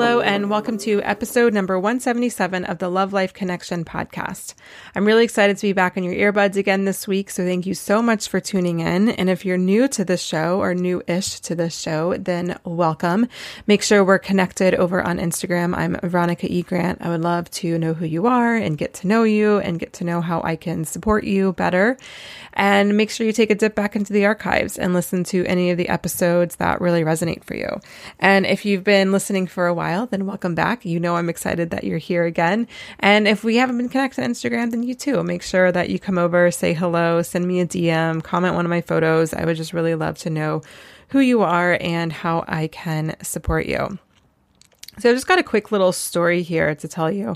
Hello, and welcome to episode number 177 of the Love Life Connection podcast. I'm really excited to be back on your earbuds again this week, so thank you so much for tuning in. And if you're new to this show or new ish to this show, then welcome. Make sure we're connected over on Instagram. I'm Veronica E. Grant. I would love to know who you are and get to know you and get to know how I can support you better. And make sure you take a dip back into the archives and listen to any of the episodes that really resonate for you. And if you've been listening for a while, then welcome back. You know, I'm excited that you're here again. And if we haven't been connected on Instagram, then you too. Make sure that you come over, say hello, send me a DM, comment one of my photos. I would just really love to know who you are and how I can support you. So I just got a quick little story here to tell you.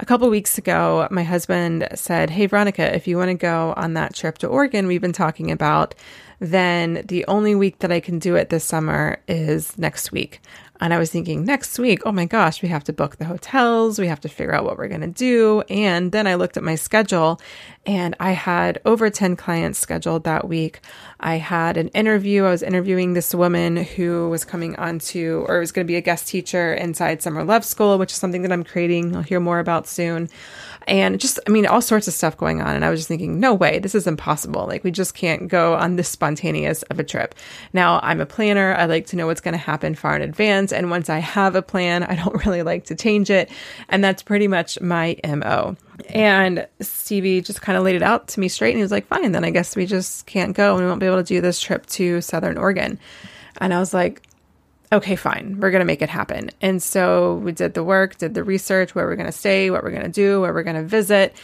A couple weeks ago, my husband said, Hey, Veronica, if you want to go on that trip to Oregon we've been talking about, then the only week that I can do it this summer is next week. And I was thinking, next week, oh my gosh, we have to book the hotels, we have to figure out what we're going to do. And then I looked at my schedule and I had over 10 clients scheduled that week. I had an interview. I was interviewing this woman who was coming on to, or was going to be a guest teacher inside Summer Love School, which is something that I'm creating. I'll hear more about soon and just i mean all sorts of stuff going on. And i was just thinking no way this is impossible. Like we just can't go on this spontaneous of a trip. Now i'm a planner. I like to know what's going to happen far in advance. And once i have a plan i don't really like to change it. And that's pretty much my mo and stevie just kind of laid it out to me straight. And he was like fine then i guess we just can't go. And we won't be able to do this trip to southern oregon. And i was like okay, fine, we're going to make it happen. And so we did the work, did the research, where we're going to stay, what we're going to do, where we're going to visit.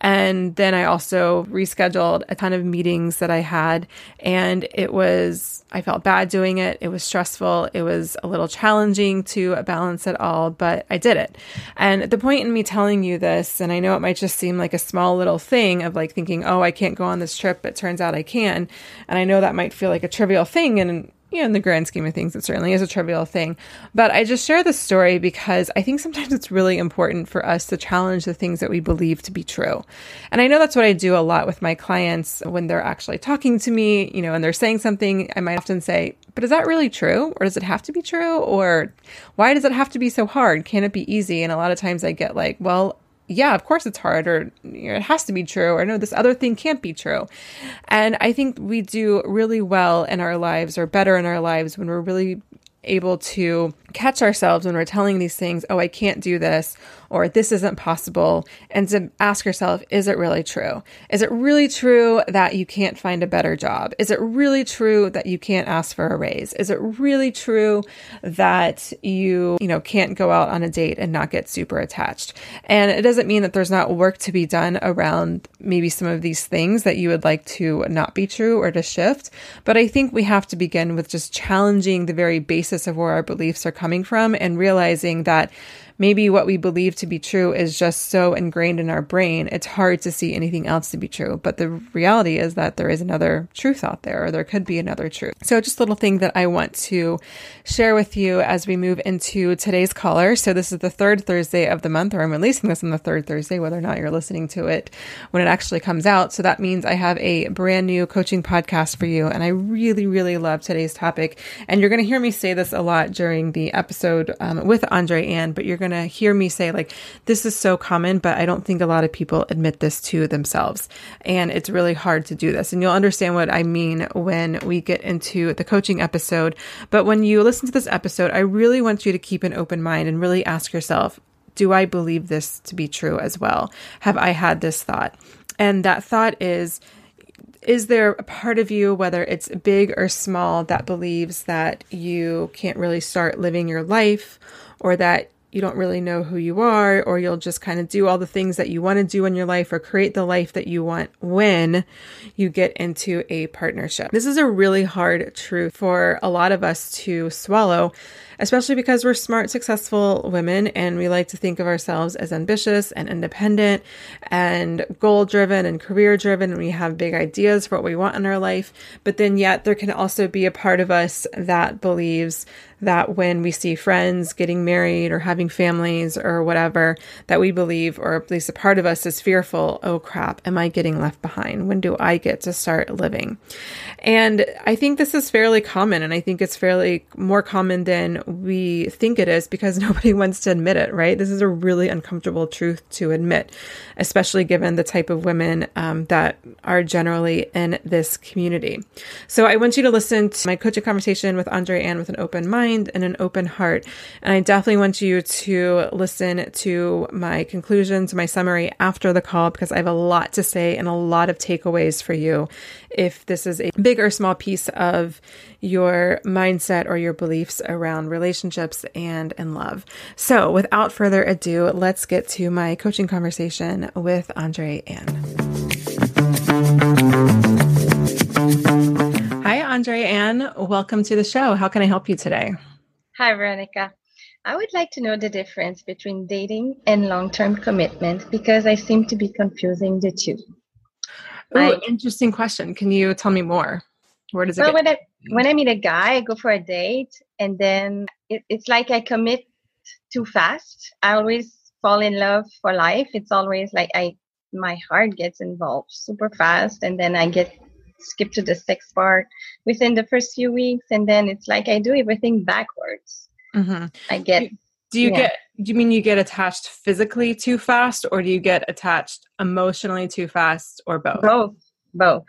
And then I also rescheduled a ton of meetings that I had. And it was, I felt bad doing it. It was stressful. It was a little challenging to balance it all, but I did it. And the point in me telling you this, and I know it might just seem like a small little thing of like thinking, oh, I can't go on this trip, but turns out I can. And I know that might feel like a trivial thing. And you know, in the grand scheme of things, it certainly is a trivial thing. But I just share this story because I think sometimes it's really important for us to challenge the things that we believe to be true. And I know that's what I do a lot with my clients when they're actually talking to me, you know, and they're saying something. I might often say, but is that really true? Or does it have to be true? Or why does it have to be so hard? Can it be easy? And a lot of times I get like, well, yeah, of course it's hard, or you know, it has to be true, or no, this other thing can't be true. And I think we do really well in our lives, or better in our lives, when we're really able to catch ourselves when we're telling these things, oh, I can't do this, or this isn't possible, and to ask yourself, is it really true? Is it really true that you can't find a better job? Is it really true that you can't ask for a raise? Is it really true that you, you know, can't go out on a date and not get super attached? And it doesn't mean that there's not work to be done around maybe some of these things that you would like to not be true or to shift. But I think we have to begin with just challenging the very basis of where our beliefs are coming from and realizing that maybe what we believe to be true is just so ingrained in our brain, it's hard to see anything else to be true. But the reality is that there is another truth out there, or there could be another truth. So, just a little thing that I want to share with you as we move into today's caller. So, this is the third Thursday of the month, or I'm releasing this on the third Thursday, whether or not you're listening to it when it actually comes out. So, that means I have a brand new coaching podcast for you. And I really, really love today's topic. And you're going to hear me say this a lot during the episode um, with Andree-Anne, but you're going going to hear me say, like, this is so common, but I don't think a lot of people admit this to themselves. And it's really hard to do this. And you'll understand what I mean when we get into the coaching episode. But when you listen to this episode, I really want you to keep an open mind and really ask yourself, do I believe this to be true as well? Have I had this thought? And that thought is, is there a part of you, whether it's big or small, that believes that you can't really start living your life or that you don't really know who you are, or you'll just kind of do all the things that you want to do in your life or create the life that you want when you get into a partnership. This is a really hard truth for a lot of us to swallow especially because we're smart, successful women and we like to think of ourselves as ambitious and independent and goal driven and career driven. And we have big ideas for what we want in our life. But then, yet, there can also be a part of us that believes that when we see friends getting married or having families or whatever, that we believe, or at least a part of us is fearful oh crap, am I getting left behind? When do I get to start living? And I think this is fairly common. And I think it's fairly more common than we think it is because nobody wants to admit it, right? This is a really uncomfortable truth to admit, especially given the type of women um, that are generally in this community. So I want you to listen to my coaching conversation with Andree-Anne with an open mind and an open heart. And I definitely want you to listen to my conclusions, my summary after the call, because I have a lot to say and a lot of takeaways for you if this is a big or small piece of your mindset or your beliefs around relationships and in love. So, without further ado, let's get to my coaching conversation with Andree-Anne. Hi, Andree-Anne. Welcome to the show. How can I help you today? Hi, Veronica. I would like to know the difference between dating and long term commitment because I seem to be confusing the two. Ooh, I, interesting question. Can you tell me more? Where does it well, when I, when I meet a guy, I go for a date, and then it, it's like I commit too fast. I always fall in love for life. It's always like I my heart gets involved super fast, and then I get skip to the sex part within the first few weeks, and then it's like I do everything backwards. Mm-hmm. I get. Do you yeah. get? Do you mean you get attached physically too fast, or do you get attached emotionally too fast, or both? Both. Both.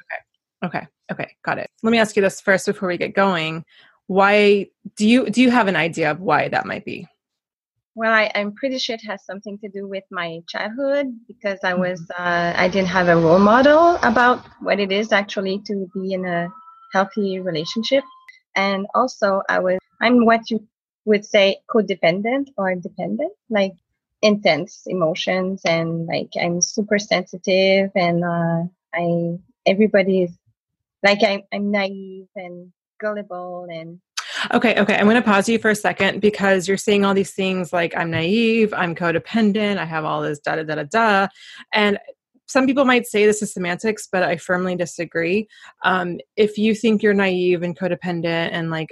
Okay. Okay. Okay, got it. Let me ask you this first before we get going. Why do you do you have an idea of why that might be? Well, I, am pretty sure it has something to do with my childhood because I was mm-hmm. uh, I didn't have a role model about what it is actually to be in a healthy relationship, and also I was I'm what you would say codependent or dependent, like intense emotions and like I'm super sensitive and uh, I everybody is like I'm, I'm naive and gullible and Okay, okay. I'm going to pause you for a second because you're saying all these things like I'm naive, I'm codependent, I have all this da da da da da. And some people might say this is semantics, but I firmly disagree. Um, if you think you're naive and codependent and like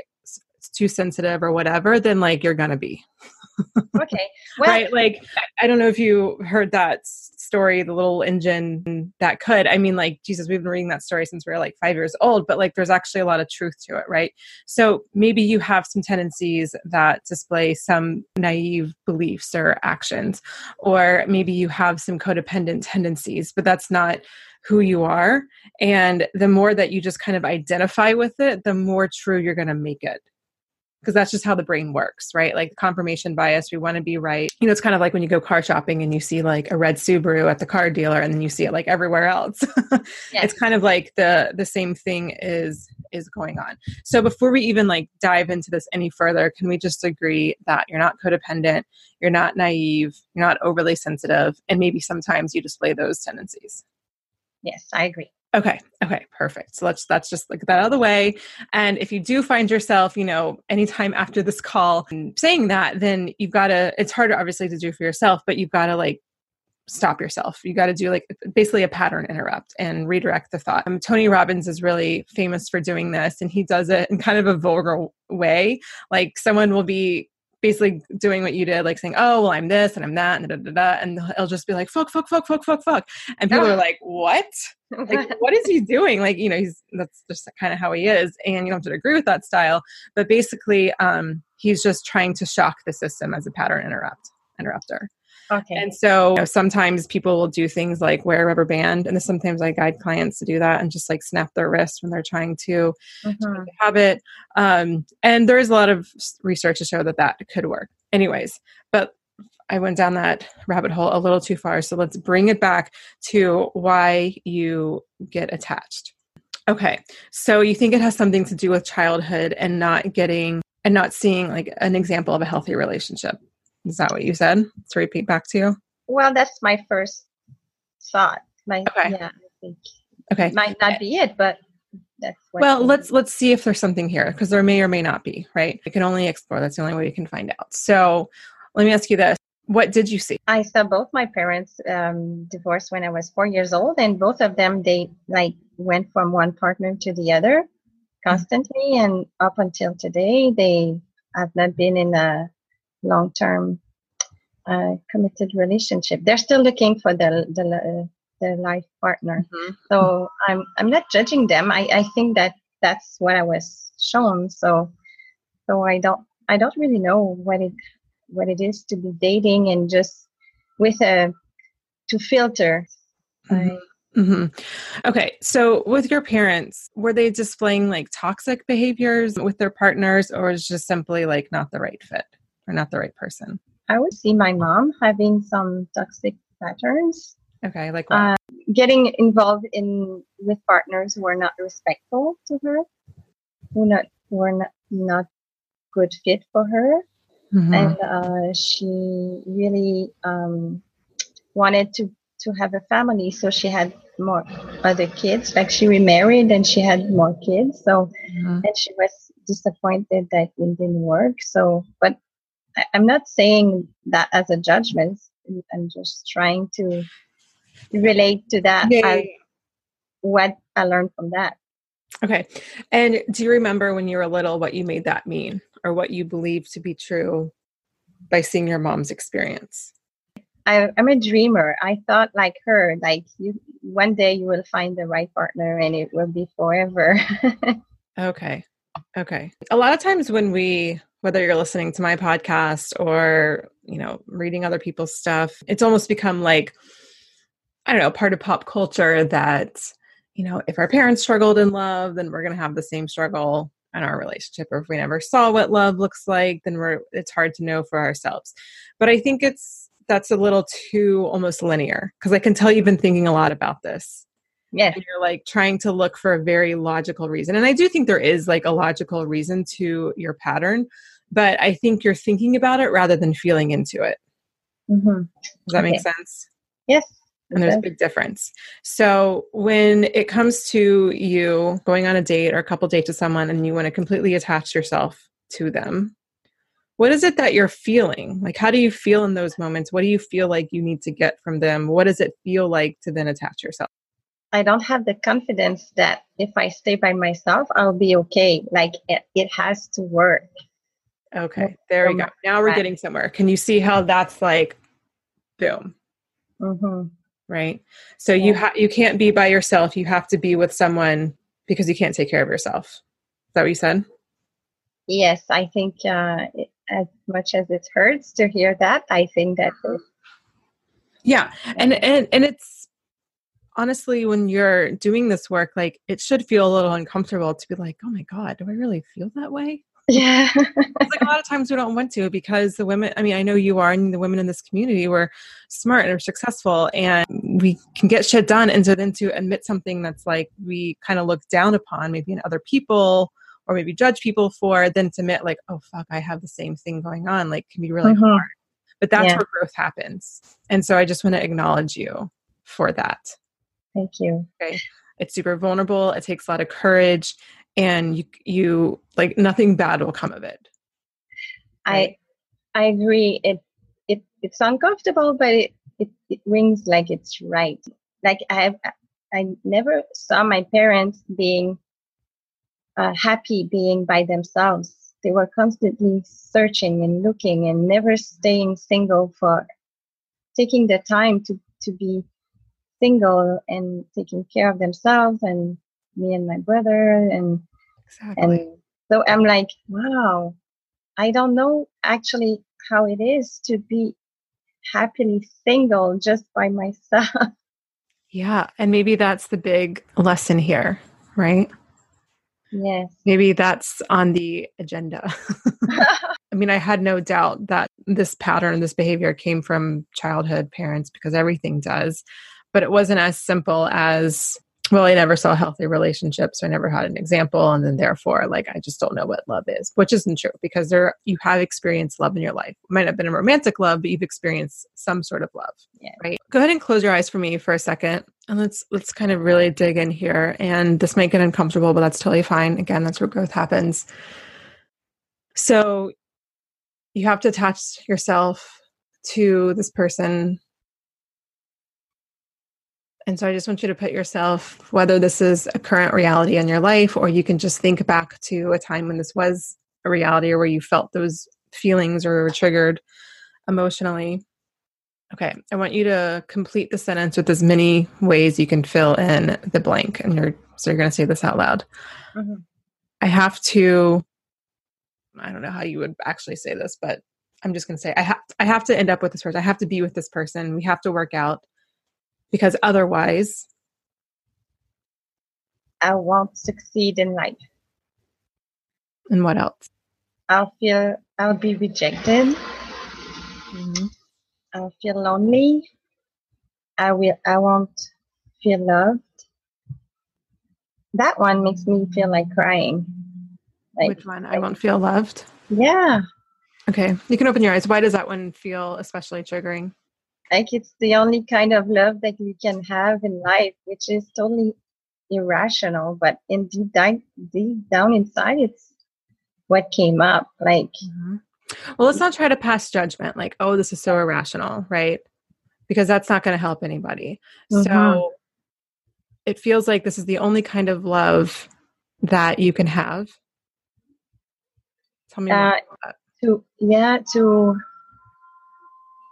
too sensitive or whatever, then like you're going to be. okay. Well, right. Like, I don't know if you heard that story, the little engine that could. I mean, like, Jesus, we've been reading that story since we were like five years old, but like, there's actually a lot of truth to it, right? So maybe you have some tendencies that display some naive beliefs or actions, or maybe you have some codependent tendencies, but that's not who you are. And the more that you just kind of identify with it, the more true you're going to make it because that's just how the brain works, right? Like confirmation bias, we want to be right. You know, it's kind of like when you go car shopping and you see like a red Subaru at the car dealer and then you see it like everywhere else. yes. It's kind of like the the same thing is is going on. So before we even like dive into this any further, can we just agree that you're not codependent, you're not naive, you're not overly sensitive, and maybe sometimes you display those tendencies? Yes, I agree. Okay. Okay. Perfect. So let's that's just like that out of the way. And if you do find yourself, you know, anytime after this call saying that, then you've got to. It's harder, obviously, to do for yourself, but you've got to like stop yourself. You got to do like basically a pattern interrupt and redirect the thought. Um, Tony Robbins is really famous for doing this, and he does it in kind of a vulgar way. Like someone will be basically doing what you did, like saying, "Oh, well, I'm this and I'm that," and da, da, da, and it'll just be like, "Fuck, fuck, fuck, fuck, fuck, fuck," and people are like, "What? like, what is he doing?" Like, you know, he's that's just kind of how he is, and you don't have to agree with that style, but basically, um, he's just trying to shock the system as a pattern interrupt interrupter. Okay. And so you know, sometimes people will do things like wear a rubber band, and sometimes I guide clients to do that and just like snap their wrist when they're trying to mm-hmm. habit. Um, and there is a lot of research to show that that could work. Anyways, but I went down that rabbit hole a little too far. So let's bring it back to why you get attached. Okay. So you think it has something to do with childhood and not getting and not seeing like an example of a healthy relationship. Is that what you said? To repeat back to you? Well, that's my first thought. My, okay. Yeah, I think. Okay. Might not be it, but that's well let's let's see if there's something here because there may or may not be right we can only explore that's the only way we can find out so let me ask you this what did you see i saw both my parents um, divorced when i was four years old and both of them they like went from one partner to the other constantly mm-hmm. and up until today they have not been in a long term uh, committed relationship. They're still looking for the the, uh, the life partner. Mm-hmm. So I'm I'm not judging them. I, I think that that's what I was shown. So so I don't I don't really know what it what it is to be dating and just with a to filter. Mm-hmm. Mm-hmm. Okay, so with your parents, were they displaying like toxic behaviors with their partners, or is just simply like not the right fit? Or not the right person? I would see my mom having some toxic patterns. Okay, like what? Uh, getting involved in with partners who are not respectful to her, who not who are not, not good fit for her, mm-hmm. and uh, she really um, wanted to to have a family, so she had more other kids. Like she remarried and she had more kids. So, mm-hmm. and she was disappointed that it didn't work. So, but I'm not saying that as a judgment. I'm just trying to relate to that yeah, what I learned from that. Okay. And do you remember when you were little what you made that mean or what you believed to be true by seeing your mom's experience? I, am a dreamer. I thought like her, like you one day you will find the right partner and it will be forever. okay. Okay. A lot of times when we whether you're listening to my podcast or you know reading other people's stuff it's almost become like i don't know part of pop culture that you know if our parents struggled in love then we're going to have the same struggle in our relationship. Or if we never saw what love looks like then we're it's hard to know for ourselves. But i think it's that's a little too almost linear because i can tell you've been thinking a lot about this yeah you're like trying to look for a very logical reason and i do think there is like a logical reason to your pattern but i think you're thinking about it rather than feeling into it. Mm-hmm. does that okay. make sense? Yes and there's a big difference. So when it comes to you going on a date or a couple dates with someone and you want to completely attach yourself to them what is it that you're feeling? Like how do you feel in those moments? What do you feel like you need to get from them? What does it feel like to then attach yourself I don't have the confidence that if I stay by myself, I'll be okay. Like it, it has to work. Okay, there we go. Now we're getting somewhere. Can you see how that's like, boom, mm-hmm. right? So yeah. you have you can't be by yourself. You have to be with someone because you can't take care of yourself. Is that what you said? Yes, I think uh, it, as much as it hurts to hear that, I think that. Yeah, and and and it's honestly, when you're doing this work, like it should feel a little uncomfortable to be like, oh my God, do I really feel that way? Yeah. like a lot of times we don't want to because the women, I mean, I know you are, and the women in this community were smart and are successful, and we can get shit done. And so then to admit something that's like we kind of look down upon, maybe in other people or maybe judge people for, then to admit, like, oh, fuck, I have the same thing going on, like, can be really Mhm. hard. But that's Yeah. where growth happens. And so I just want to acknowledge you for that. Thank you. Okay. It's super vulnerable. It takes a lot of courage, and you, you like nothing bad will come of it. Right. I I agree. It it it's uncomfortable, but it, it it rings like it's right. Like I have, I never saw my parents being uh, happy being by themselves. They were constantly searching and looking and never staying single for taking the time to to be single and taking care of themselves and me and my brother and Exactly. and so I'm like, wow, I don't know actually how it is to be happily single just by myself. yeah. And maybe that's the big lesson here, right? yes. Maybe that's on the agenda. I mean, I had no doubt that this pattern, this behavior came from childhood parents because everything does. But it wasn't as simple as, well, I never saw healthy relationships. So I never had an example. And then therefore, like, I just don't know what love is, which isn't true because there, you have experienced love in your life. It might not have been a romantic love, but you've experienced some sort of love. Yeah. Right. Go ahead and close your eyes for me for a second. And let's, let's kind of really dig in here. And this might get uncomfortable, but that's totally fine. Again, that's where growth happens. So you have to attach yourself to this person. And so I just want you to put yourself, whether this is a current reality in your life, or you can just think back to a time when this was a reality or where you felt those feelings or were triggered emotionally. Okay, I want you to complete the sentence with as many ways you can fill in the blank. And you're so you're going to say this out loud. Mhm. I have to I don't know how you would actually say this, but I'm just going to say I have I have to end up with this person. I have to be with this person. We have to work out because otherwise, I won't succeed in life. and what else? I'll feel I'll be rejected. Mm-hmm. I'll feel lonely. I will I won't feel loved. That one makes me feel like crying. Like Which one? I won't feel loved. yeah. Okay, you can open your eyes. Why does that one feel especially triggering? Like it's the only kind of love that you can have in life which is totally irrational but in deep down deep down inside it's what came up like Well, let's not try to pass judgment like, oh, this is so irrational, right? Because that's not going to help anybody. So Mhm. it feels like this is the only kind of love that you can have. Tell me Uh, to yeah to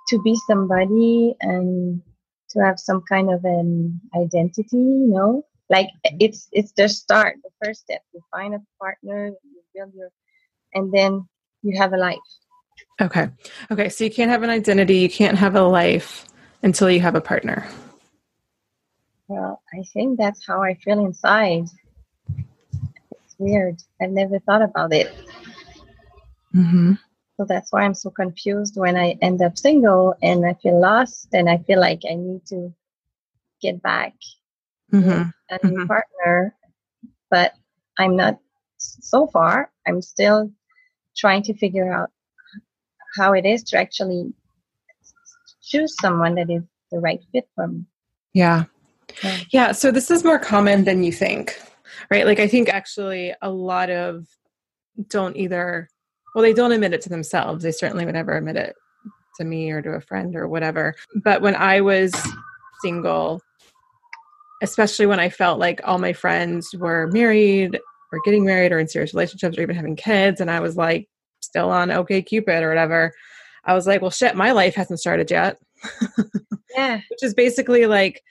to be somebody and to have some kind of an identity you know like it's it's the start the first step you find a partner you build your and then you have a life Okay. Okay. So you can't have an identity, you can't have a life until you have a partner. Well, I think that's how I feel inside. It's weird. I've never thought about it. Mm-hmm. So that's why I'm so confused when I end up single and I feel lost and I feel like I need to get back Mm-hmm. a new Mhm. partner. But I'm not so far. I'm still trying to figure out how it is to actually choose someone that is the right fit for me. Yeah. Yeah. Yeah. So this is more common than you think, right? Like, I think actually a lot of don't either, well, they don't admit it to themselves. They certainly would never admit it to me or to a friend or whatever. But when I was single, especially when I felt like all my friends were married or getting married or in serious relationships or even having kids, and I was like still on OkCupid or whatever, I was like, well, shit, my life hasn't started yet Yeah. which is basically like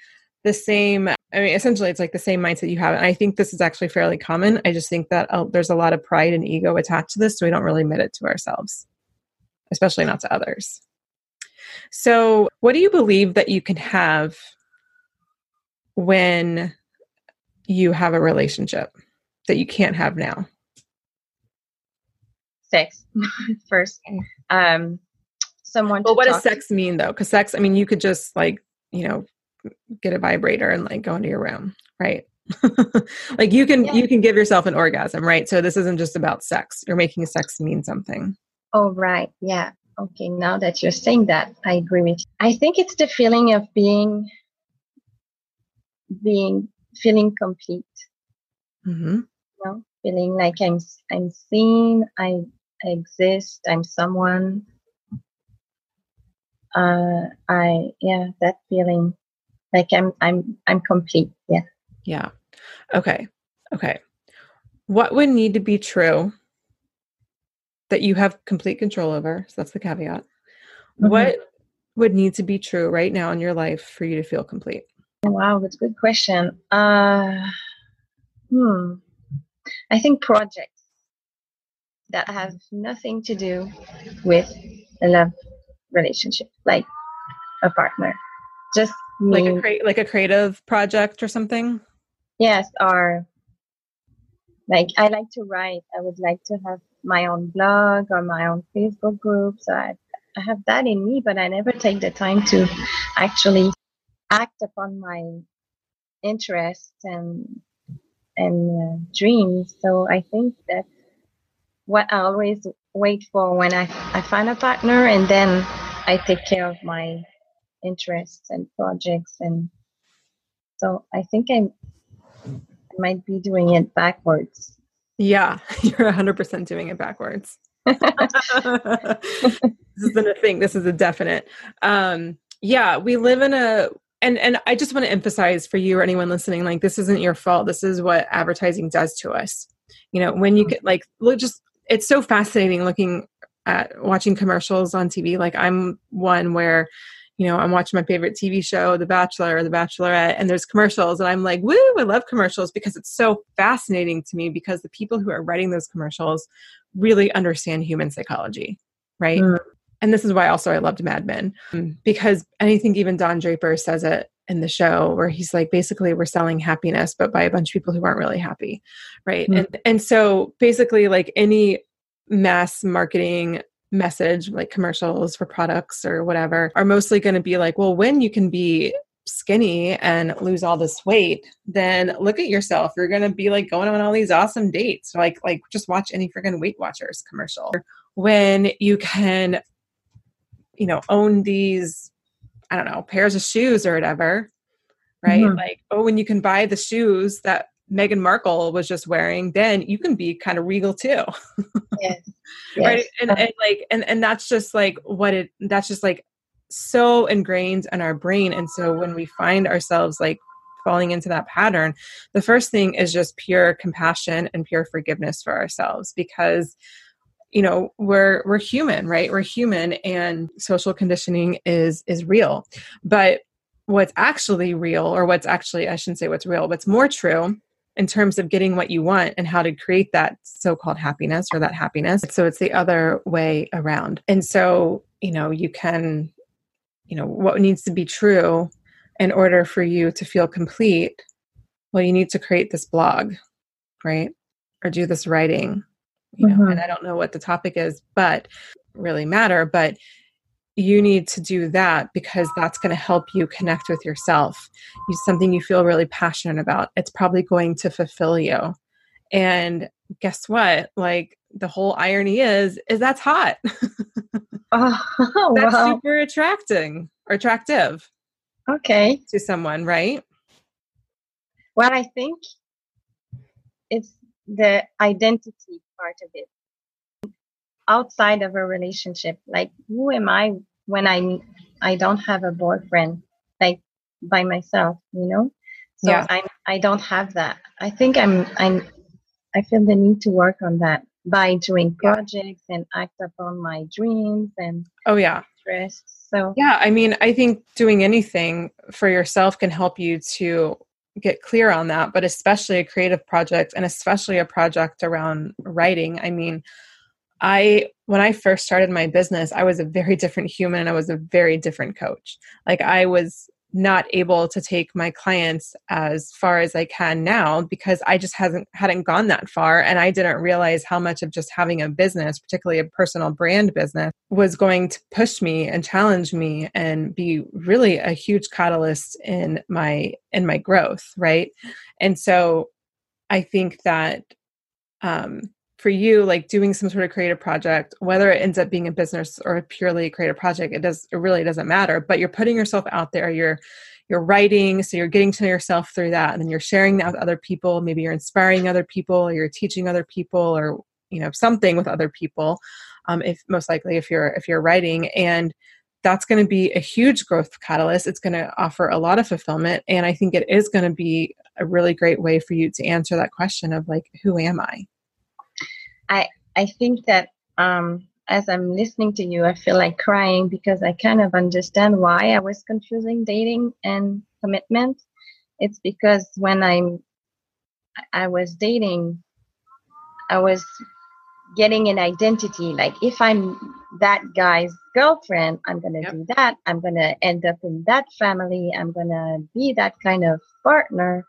the same i mean essentially it's like the same mindset you have and i think this is actually fairly common i just think that uh, there's a lot of pride and ego attached to this so we don't really admit it to ourselves especially not to others so what do you believe that you can have when you have a relationship that you can't have now sex first. Um, someone. Well, what does talk sex mean though? Because sex, I mean, you could just like you know get a vibrator and like go into your room, right? like you can Yeah. you can give yourself an orgasm, right? So this isn't just about sex. You're making sex mean something. Oh, right. Yeah. Okay. Now that you're saying that, I agree with you. I think it's the feeling of being, being, feeling complete, Mm-hmm. you know, feeling like I'm, I'm seen, I, I exist, I'm someone. Uh, I, yeah, that feeling like I'm, I'm, I'm complete. Yeah. Yeah. Okay. Okay. What would need to be true that you have complete control over? So that's the caveat. Mhm. What would need to be true right now in your life for you to feel complete? Wow, that's a good question. Uh, hmm. I think projects that have nothing to do with a love relationship, like a partner. Just Like a crea- like a creative project or something? yes, or like I like to write. I would like to have my own blog or my own Facebook group. So I, I have that in me, but I never take the time to actually act upon my interests and and uh, dreams. So I think that what I always wait for when I, I find a partner and then I take care of my interests and projects and so I think I'm, I might be doing it backwards. Yeah, you're 100% doing it backwards. this isn't a thing. This is a definite. Um, yeah, we live in a and and I just want to emphasize for you or anyone listening, like this isn't your fault. This is what advertising does to us. You know, when you get like look just it's so fascinating looking at watching commercials on TV. Like I'm one where you know, I'm watching my favorite TV show, The Bachelor or The Bachelorette, and there's commercials, and I'm like, woo, I love commercials because it's so fascinating to me because the people who are writing those commercials really understand human psychology, right? Mm. And this is why also I loved Mad Men um, because anything, even Don Draper says it in the show where he's like basically we're selling happiness but by a bunch of people who aren't really happy right Mm. and and so basically like any mass marketing message like commercials for products or whatever are mostly going to be like well when you can be skinny and lose all this weight then look at yourself. You're going to be like going on all these awesome dates. Like like just watch any freaking weight watchers commercial. When you can you know own these i don't know pairs of shoes or whatever right? Mhm. like oh when you can buy the shoes that Meghan Markle was just wearing, then you can be kind of regal too. Yes. right? And, and like and and that's just like what it that's just like so ingrained in our brain. And so when we find ourselves like falling into that pattern the first thing is just pure compassion and pure forgiveness for ourselves because you know we're we're human right? We're human and social conditioning is is real. But what's actually real or what's actually i shouldn't say what's real what's more true in terms of getting what you want and how to create that so-called happiness or that happiness. So it's the other way around. And so you know you can you know what needs to be true in order for you to feel complete well you need to create this blog right? Or do this writing you know? Mhm. and i don't know what the topic is but really matter but you need to do that because that's going to help you connect with yourself you something you feel really passionate about it's probably going to fulfill you and guess what like the whole irony is is that's hot Oh, that's wow. super attracting or attractive Okay. to someone right Well, I think it's the identity part of it. Outside of a relationship, like who am I when I I don't have a boyfriend, like by myself, you know? So Yeah. I I don't have that. I think I'm I'm I feel the need to work on that by doing Yeah. projects and act upon my dreams and oh yeah interests. So Yeah, I mean, I think doing anything for yourself can help you to get clear on that, but especially a creative project and especially a project around writing. I mean, I when I first started my business, I was a very different human and I was a very different coach. Like I was not able to take my clients as far as I can now because I just hasn't hadn't gone that far and I didn't realize how much of just having a business, particularly a personal brand business, was going to push me and challenge me and be really a huge catalyst in my in my growth, right? And so I think that um for you like doing some sort of creative project whether it ends up being a business or a purely creative project it does it really doesn't matter but you're putting yourself out there you're you're writing so you're getting to know yourself through that and then you're sharing that with other people maybe you're inspiring other people or you're teaching other people or you know something with other people um, if most likely if you're if you're writing and that's going to be a huge growth catalyst it's going to offer a lot of fulfillment and i think it is going to be a really great way for you to answer that question of like who am i I I think that um, as I'm listening to you, I feel like crying because I kind of understand why I was confusing dating and commitment. It's because when I'm I was dating, I was getting an identity. Like if I'm that guy's girlfriend, I'm gonna yep. do that. I'm gonna end up in that family. I'm gonna be that kind of partner.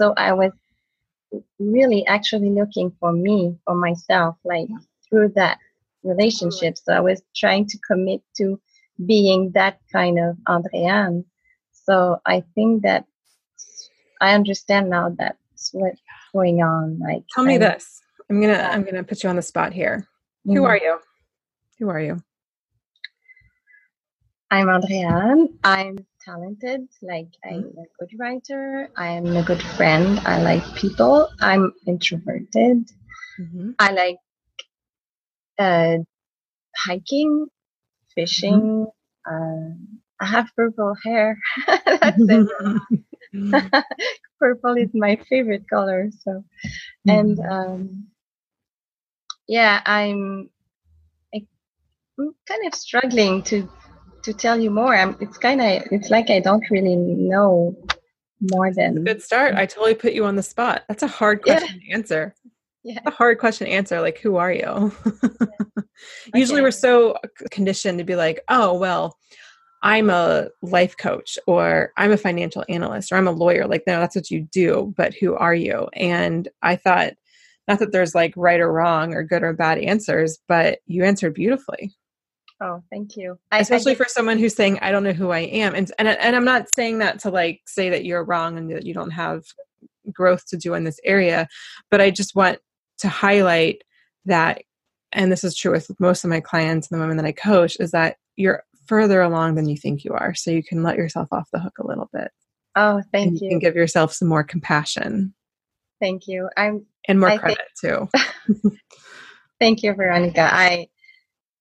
So I was really actually looking for me, for myself, like through that relationship. So I was trying to commit to being that kind of Andree-Anne. So I think that I understand now that's what's going on. Like, tell me I'm, this. I'm gonna I'm gonna put you on the spot here. Mm-hmm. Who are you? Who are you? I'm Andree-Anne. I'm talented. Like I'm mm-hmm. a good writer. I am a good friend. I like people. I'm introverted. Mm-hmm. I like uh, hiking, fishing. Mm-hmm. Uh, I have purple hair. That's it. purple is my favorite color. So, and mm-hmm. um, yeah, I'm, I'm kind of struggling to to tell you more. I'm, it's kind of it's like I don't really know more than good start. I totally put you on the spot. That's a hard question yeah. to answer. Yeah. A hard question to answer. Like, who are you? yeah. Usually, okay. we're so conditioned to be like, oh, well, I'm a life coach or I'm a financial analyst or I'm a lawyer. Like, no, that's what you do, but who are you? And I thought, not that there's like right or wrong or good or bad answers, but you answered beautifully. Oh, thank you. I, Especially I for someone who's saying, I don't know who I am. And, and, and I'm not saying that to like say that you're wrong and that you don't have growth to do in this area, but I just want to highlight that, and this is true with most of my clients and the women that I coach, is that you're further along than you think you are. So you can let yourself off the hook a little bit. Oh, thank and you. You can give yourself some more compassion. Thank you. I'm and more I credit think, too. thank you, Veronica. I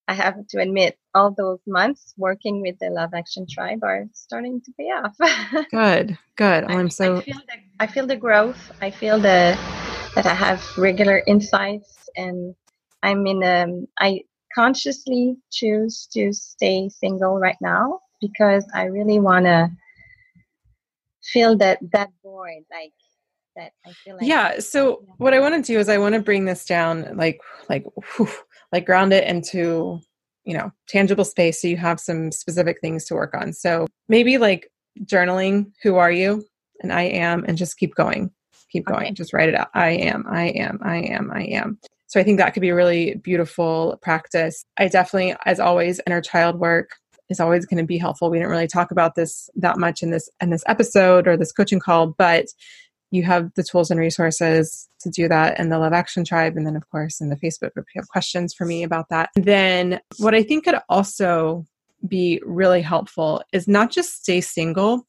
I have to admit, all those months working with the Love Action Tribe are starting to pay off. good, good. I'm so. I feel, the, I feel the growth. I feel the that I have regular insights, and I'm in a. Um, I consciously choose to stay single right now because I really want to feel that that void, like that. I feel like. Yeah. So what I want to do is I want to bring this down, like, like. Whew, like ground it into you know tangible space so you have some specific things to work on. So maybe like journaling who are you? And i am and just keep going keep going. Okay. just write it out. I am i am i am i am. So i think that could be a really beautiful practice. I definitely as always inner child work is always going to be helpful. We didn't really talk about this that much in this in this episode or this coaching call but you have the tools and resources to do that in the Love Action Tribe. And then, of course, in the Facebook group, you have questions for me about that. Then, what I think could also be really helpful is not just stay single,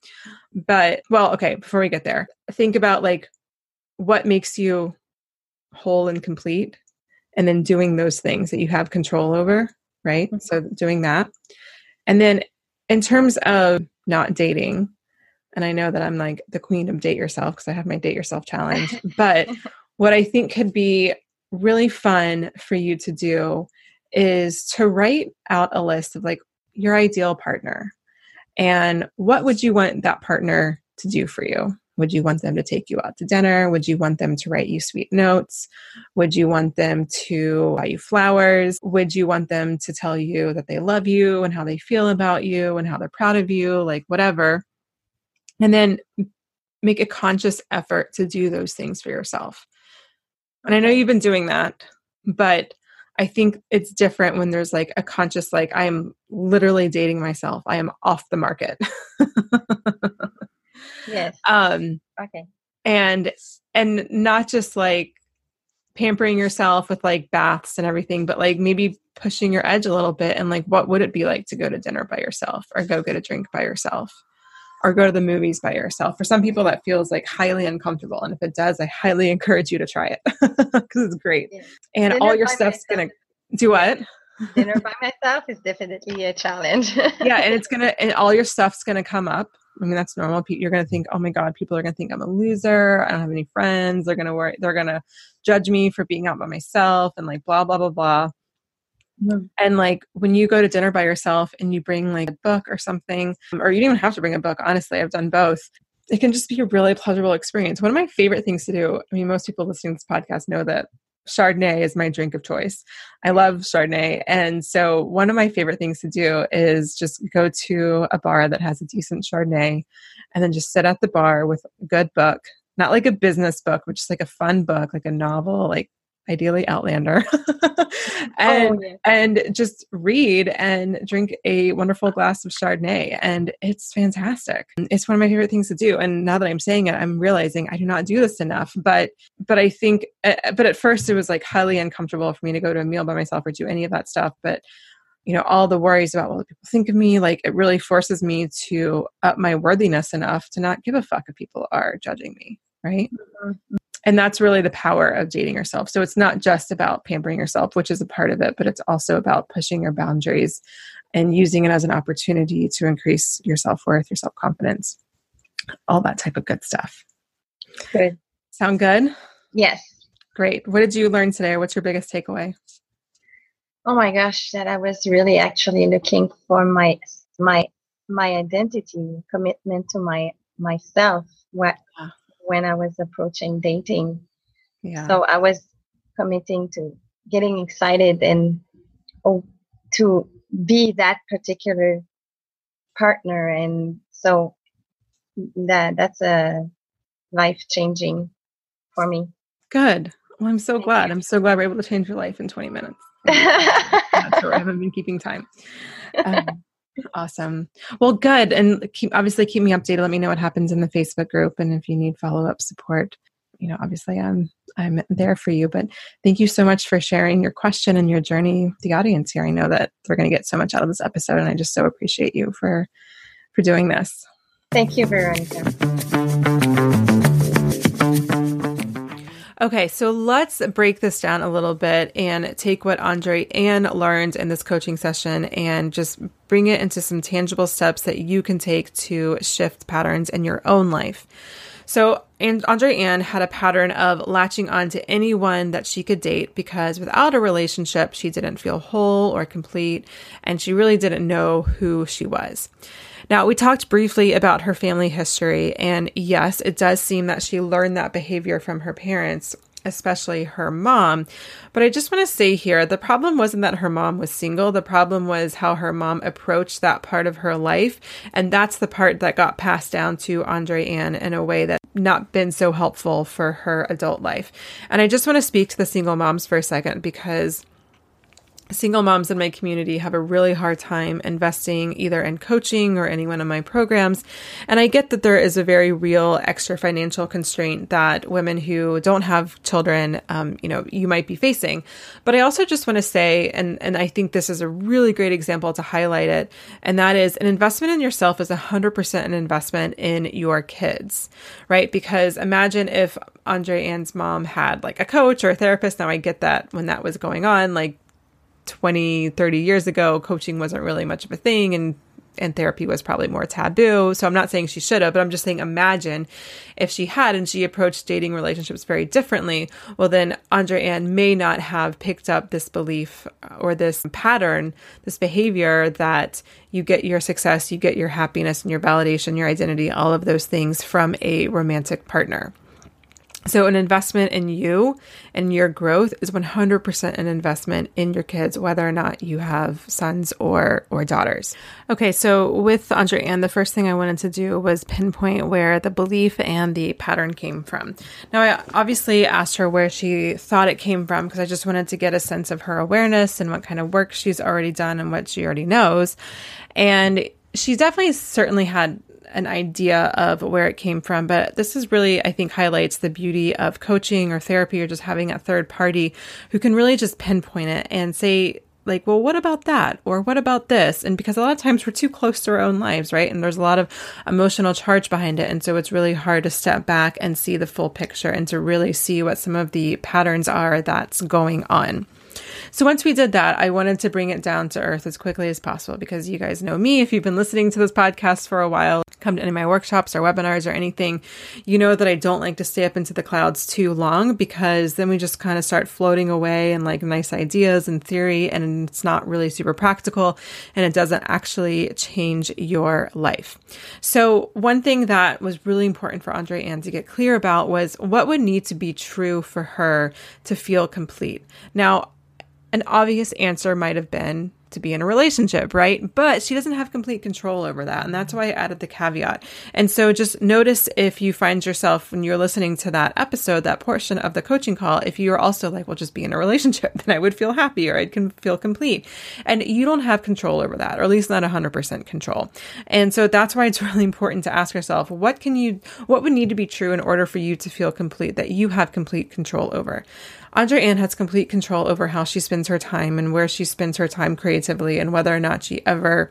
but, well, okay, before we get there, think about like what makes you whole and complete, and then doing those things that you have control over, right? Mm-hmm. So, doing that. And then, in terms of not dating, and I know that I'm like the queen of date yourself because I have my date yourself challenge. but what I think could be really fun for you to do is to write out a list of like your ideal partner and what would you want that partner to do for you? Would you want them to take you out to dinner? Would you want them to write you sweet notes? Would you want them to buy you flowers? Would you want them to tell you that they love you and how they feel about you and how they're proud of you? Like, whatever And then make a conscious effort to do those things for yourself. And I know you've been doing that, but I think it's different when there's like a conscious, like, I am literally dating myself. I am off the market. yes. Um, okay. And, and not just like pampering yourself with like baths and everything, but like maybe pushing your edge a little bit and like, what would it be like to go to dinner by yourself or go get a drink by yourself? Or go to the movies by yourself. For some people, that feels like highly uncomfortable. And if it does, I highly encourage you to try it because it's great. Yeah. And dinner all your stuff's going to do what? dinner by myself is definitely a challenge. yeah. And it's going to, and all your stuff's going to come up. I mean, that's normal. You're going to think, oh my God, people are going to think I'm a loser. I don't have any friends. They're going to worry. They're going to judge me for being out by myself and like blah, blah, blah, blah. Mm-hmm. And like when you go to dinner by yourself and you bring like a book or something, or you don't even have to bring a book, honestly, I've done both. It can just be a really pleasurable experience. One of my favorite things to do, I mean, most people listening to this podcast know that Chardonnay is my drink of choice. I love Chardonnay. And so one of my favorite things to do is just go to a bar that has a decent Chardonnay and then just sit at the bar with a good book, not like a business book, but just like a fun book, like a novel, like ideally Outlander, and oh, yeah. and just read and drink a wonderful glass of Chardonnay, and it's fantastic. It's one of my favorite things to do. And now that I'm saying it, I'm realizing I do not do this enough. But but I think, uh, but at first it was like highly uncomfortable for me to go to a meal by myself or do any of that stuff. But you know all the worries about what people think of me like it really forces me to up my worthiness enough to not give a fuck if people are judging me right mm-hmm and that's really the power of dating yourself. So it's not just about pampering yourself which is a part of it but it's also about pushing your boundaries and using it as an opportunity to increase your self-worth your self-confidence all that type of good stuff. Good. Sound good? Yes. Great. What did you learn today? What's your biggest takeaway? Oh my gosh that i was really actually looking for my my my identity commitment to my myself. What when I was approaching dating. Yeah. So I was committing to getting excited and oh, to be that particular partner. And so that that's a life changing for me. Good. Well i'm so glad. i'm so glad we're able to change your life in 20 minutes. Sure i haven't been keeping time. Um, Awesome. Well, good. And keep obviously keep me updated. Let me know what happens in the Facebook group and if you need follow-up support, you know, obviously I'm I'm there for you. But thank you so much for sharing your question and your journey the audience here. I know that they're going to get so much out of this episode and I just so appreciate you for for doing this. Thank you, Veronica. Okay, so let's break this down a little bit and take what Andree-Anne learned in this coaching session and just bring it into some tangible steps that you can take to shift patterns in your own life. So, and Andree-Anne had a pattern of latching on to anyone that she could date because without a relationship, she didn't feel whole or complete, and she really didn't know who she was. Now, we talked briefly about her family history, and yes, it does seem that she learned that behavior from her parents, especially her mom. But I just want to say here the problem wasn't that her mom was single, the problem was how her mom approached that part of her life. And that's the part that got passed down to Andree-Anne in a way that not been so helpful for her adult life. And I just want to speak to the single moms for a second because single moms in my community have a really hard time investing either in coaching or any one of my programs. And I get that there is a very real extra financial constraint that women who don't have children, um, you know, you might be facing. But I also just want to say, and, and I think this is a really great example to highlight it, and that is an investment in yourself is 100% an investment in your kids, right? Because imagine if Andree-Anne's mom had like a coach or a therapist. Now I get that when that was going on, like 20, 30 years ago, coaching wasn't really much of a thing and and therapy was probably more taboo. So I'm not saying she should have, but I'm just saying imagine if she had and she approached dating relationships very differently. Well, then Andree-Anne may not have picked up this belief or this pattern, this behavior that you get your success, you get your happiness and your validation, your identity, all of those things from a romantic partner. So, an investment in you and your growth is 100% an investment in your kids, whether or not you have sons or, or daughters. Okay, so with Andree-Anne, the first thing I wanted to do was pinpoint where the belief and the pattern came from. Now, I obviously asked her where she thought it came from because I just wanted to get a sense of her awareness and what kind of work she's already done and what she already knows. And she definitely certainly had an idea of where it came from, but this is really, I think, highlights the beauty of coaching or therapy or just having a third party who can really just pinpoint it and say, like, well, what about that? Or what about this? And because a lot of times we're too close to our own lives, right? And there's a lot of emotional charge behind it. And so it's really hard to step back and see the full picture and to really see what some of the patterns are that's going on. So once we did that, I wanted to bring it down to earth as quickly as possible because you guys know me. If you've been listening to this podcast for a while, come to any of my workshops or webinars or anything, you know that I don't like to stay up into the clouds too long because then we just kind of start floating away and like nice ideas and theory and it's not really super practical and it doesn't actually change your life. So one thing that was really important for Andree-Anne to get clear about was what would need to be true for her to feel complete. Now, an obvious answer might have been to be in a relationship, right? But she doesn't have complete control over that. And that's why I added the caveat. And so just notice if you find yourself when you're listening to that episode, that portion of the coaching call, if you're also like, well, just be in a relationship, then I would feel happy or I can feel complete. And you don't have control over that, or at least not 100% control. And so that's why it's really important to ask yourself, what can you, what would need to be true in order for you to feel complete that you have complete control over? Andree-Anne has complete control over how she spends her time and where she spends her time creatively and whether or not she ever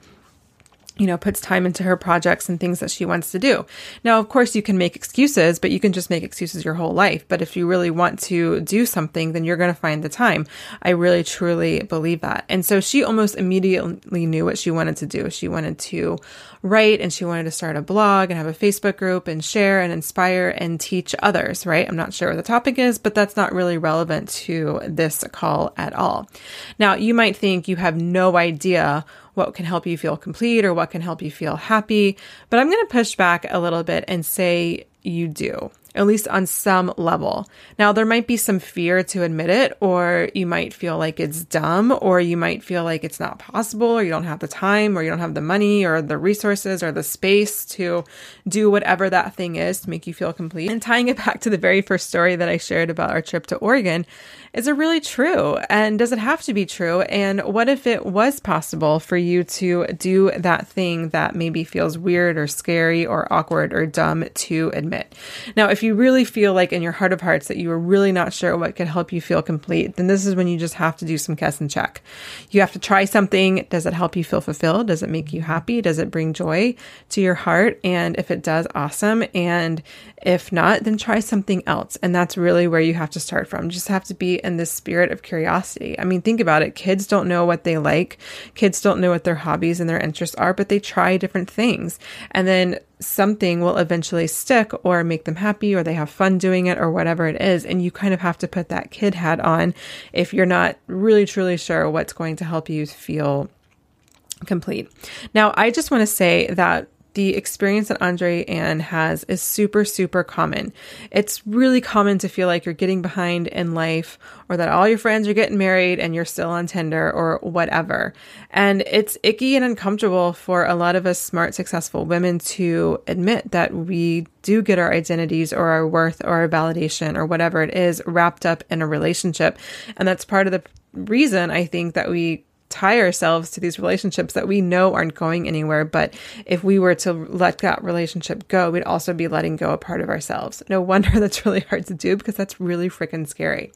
you know, puts time into her projects and things that she wants to do. Now, of course, you can make excuses, but you can just make excuses your whole life. But if you really want to do something, then you're going to find the time. I really, truly believe that. And so she almost immediately knew what she wanted to do. She wanted to write and she wanted to start a blog and have a Facebook group and share and inspire and teach others, right? I'm not sure what the topic is, but that's not really relevant to this call at all. Now, you might think you have no idea what can help you feel complete or what can help you feel happy. But I'm going to push back a little bit and say you do at least on some level. Now, there might be some fear to admit it, or you might feel like it's dumb, or you might feel like it's not possible, or you don't have the time, or you don't have the money, or the resources, or the space to do whatever that thing is to make you feel complete. And tying it back to the very first story that I shared about our trip to Oregon, is it really true? And does it have to be true? And what if it was possible for you to do that thing that maybe feels weird or scary or awkward or dumb to admit? Now, if you really feel like in your heart of hearts that you are really not sure what could help you feel complete, then this is when you just have to do some guess and check. You have to try something. Does it help you feel fulfilled? Does it make you happy? Does it bring joy to your heart? And if it does, awesome. And if not, then try something else. And that's really where you have to start from. You just have to be in this spirit of curiosity. I mean, think about it. Kids don't know what they like. Kids don't know what their hobbies and their interests are, but they try different things. And then something will eventually stick or make them happy or they have fun doing it or whatever it is. And you kind of have to put that kid hat on if you're not really truly sure what's going to help you feel complete. Now, I just want to say that the experience that Andree-Anne has is super, super common. It's really common to feel like you're getting behind in life or that all your friends are getting married and you're still on Tinder or whatever. And it's icky and uncomfortable for a lot of us smart, successful women to admit that we do get our identities or our worth or our validation or whatever it is wrapped up in a relationship. And that's part of the reason I think that we tie ourselves to these relationships that we know aren't going anywhere. But if we were to let that relationship go, we'd also be letting go a part of ourselves. No wonder that's really hard to do because that's really freaking scary.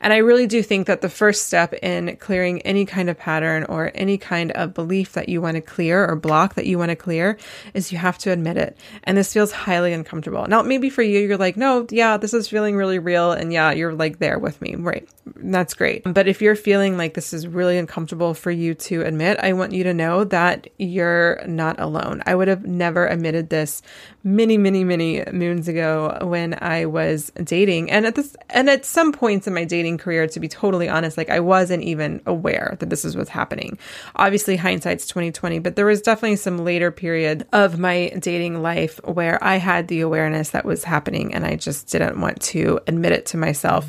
And I really do think that the first step in clearing any kind of pattern or any kind of belief that you want to clear or block that you want to clear is you have to admit it. And this feels highly uncomfortable. Now, maybe for you, you're like, no, yeah, this is feeling really real. And yeah, you're like there with me. Right. That's great. But if you're feeling like this is really uncomfortable, for you to admit, I want you to know that you're not alone. I would have never admitted this many, many, many moons ago when I was dating. And at this, and at some points points in my dating career, to be totally honest, like I wasn't even aware that this is what's happening. Obviously, hindsight's 2020, but there was definitely some later period of my dating life where I had the awareness that was happening and I just didn't want to admit it to myself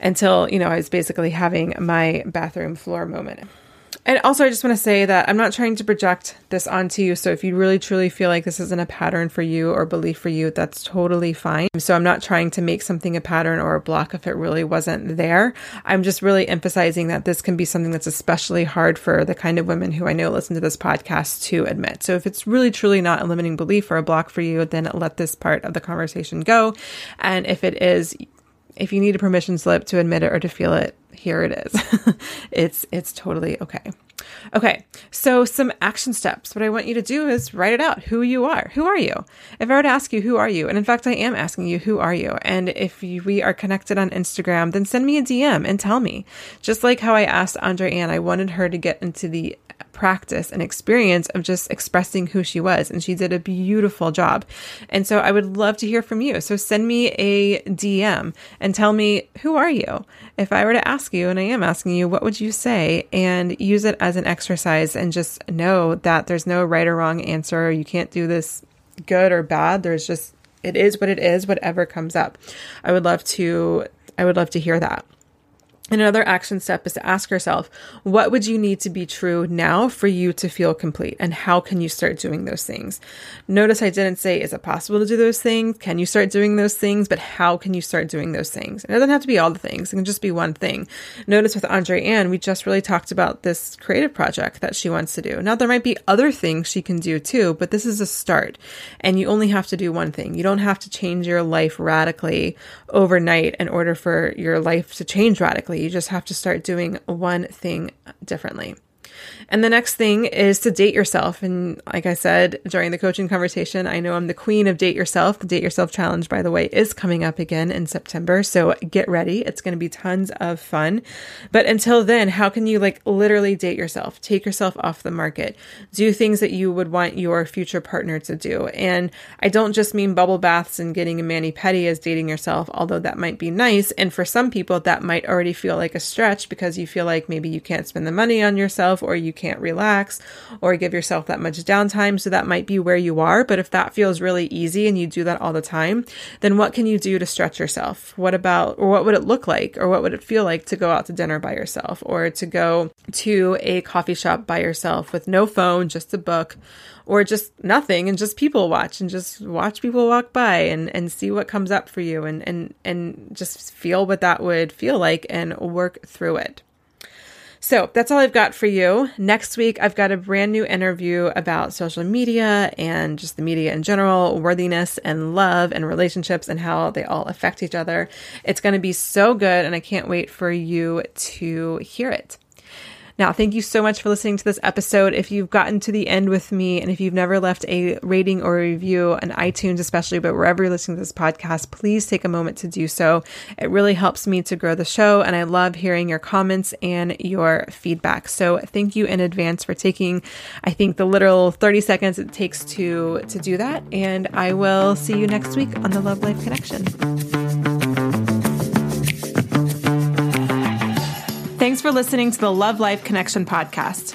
until, you know, I was basically having my bathroom floor moment. And also, I just want to say that I'm not trying to project this onto you. So, if you really truly feel like this isn't a pattern for you or belief for you, that's totally fine. So, I'm not trying to make something a pattern or a block if it really wasn't there. I'm just really emphasizing that this can be something that's especially hard for the kind of women who I know listen to this podcast to admit. So, if it's really truly not a limiting belief or a block for you, then let this part of the conversation go. And if it is, if you need a permission slip to admit it or to feel it, here it is. it's it's totally okay. Okay, so some action steps. What I want you to do is write it out who you are. Who are you? If I were to ask you, who are you? And in fact, I am asking you, who are you? And if we are connected on Instagram, then send me a DM and tell me. Just like how I asked Andree-Anne, I wanted her to get into the practice and experience of just expressing who she was. And she did a beautiful job. And so I would love to hear from you. So send me a DM and tell me, who are you? If I were to ask you, and I am asking you, what would you say? And use it as an exercise and just know that there's no right or wrong answer. You can't do this good or bad. There's just, it is what it is, whatever comes up. I would love to, I would love to hear that. And another action step is to ask yourself, what would you need to be true now for you to feel complete? And how can you start doing those things? Notice I didn't say, is it possible to do those things? Can you start doing those things? But how can you start doing those things? it doesn't have to be all the things. It can just be one thing. Notice with Andree-Anne, we just really talked about this creative project that she wants to do. Now, there might be other things she can do too, but this is a start. And you only have to do one thing. You don't have to change your life radically overnight in order for your life to change radically you just have to start doing one thing differently. And the next thing is to date yourself. And like I said during the coaching conversation, I know I'm the queen of date yourself. The date yourself challenge, by the way, is coming up again in September. So get ready. It's going to be tons of fun. But until then, how can you like literally date yourself? Take yourself off the market. Do things that you would want your future partner to do. And I don't just mean bubble baths and getting a mani pedi as dating yourself, although that might be nice. And for some people, that might already feel like a stretch because you feel like maybe you can't spend the money on yourself or you can't relax or give yourself that much downtime. So that might be where you are. But if that feels really easy and you do that all the time, then what can you do to stretch yourself? What about, or what would it look like, or what would it feel like to go out to dinner by yourself or to go to a coffee shop by yourself with no phone, just a book? or just nothing and just people watch and just watch people walk by and, and see what comes up for you and, and, and just feel what that would feel like and work through it. So that's all I've got for you. Next week, I've got a brand new interview about social media and just the media in general, worthiness and love and relationships and how they all affect each other. It's going to be so good, and I can't wait for you to hear it. Now, thank you so much for listening to this episode. If you've gotten to the end with me and if you've never left a rating or a review on iTunes, especially, but wherever you're listening to this podcast, please take a moment to do so. It really helps me to grow the show, and I love hearing your comments and your feedback. So, thank you in advance for taking, I think, the literal 30 seconds it takes to to do that. And I will see you next week on the Love Life Connection. For listening to the Love Life Connection podcast.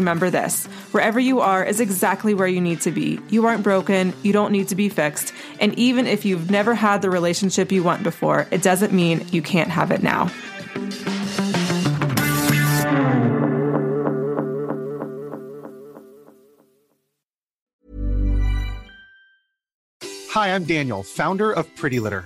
remember this wherever you are is exactly where you need to be. You aren't broken, you don't need to be fixed. And even if you've never had the relationship you want before, it doesn't mean you can't have it now. Hi, I'm Daniel, founder of Pretty Litter.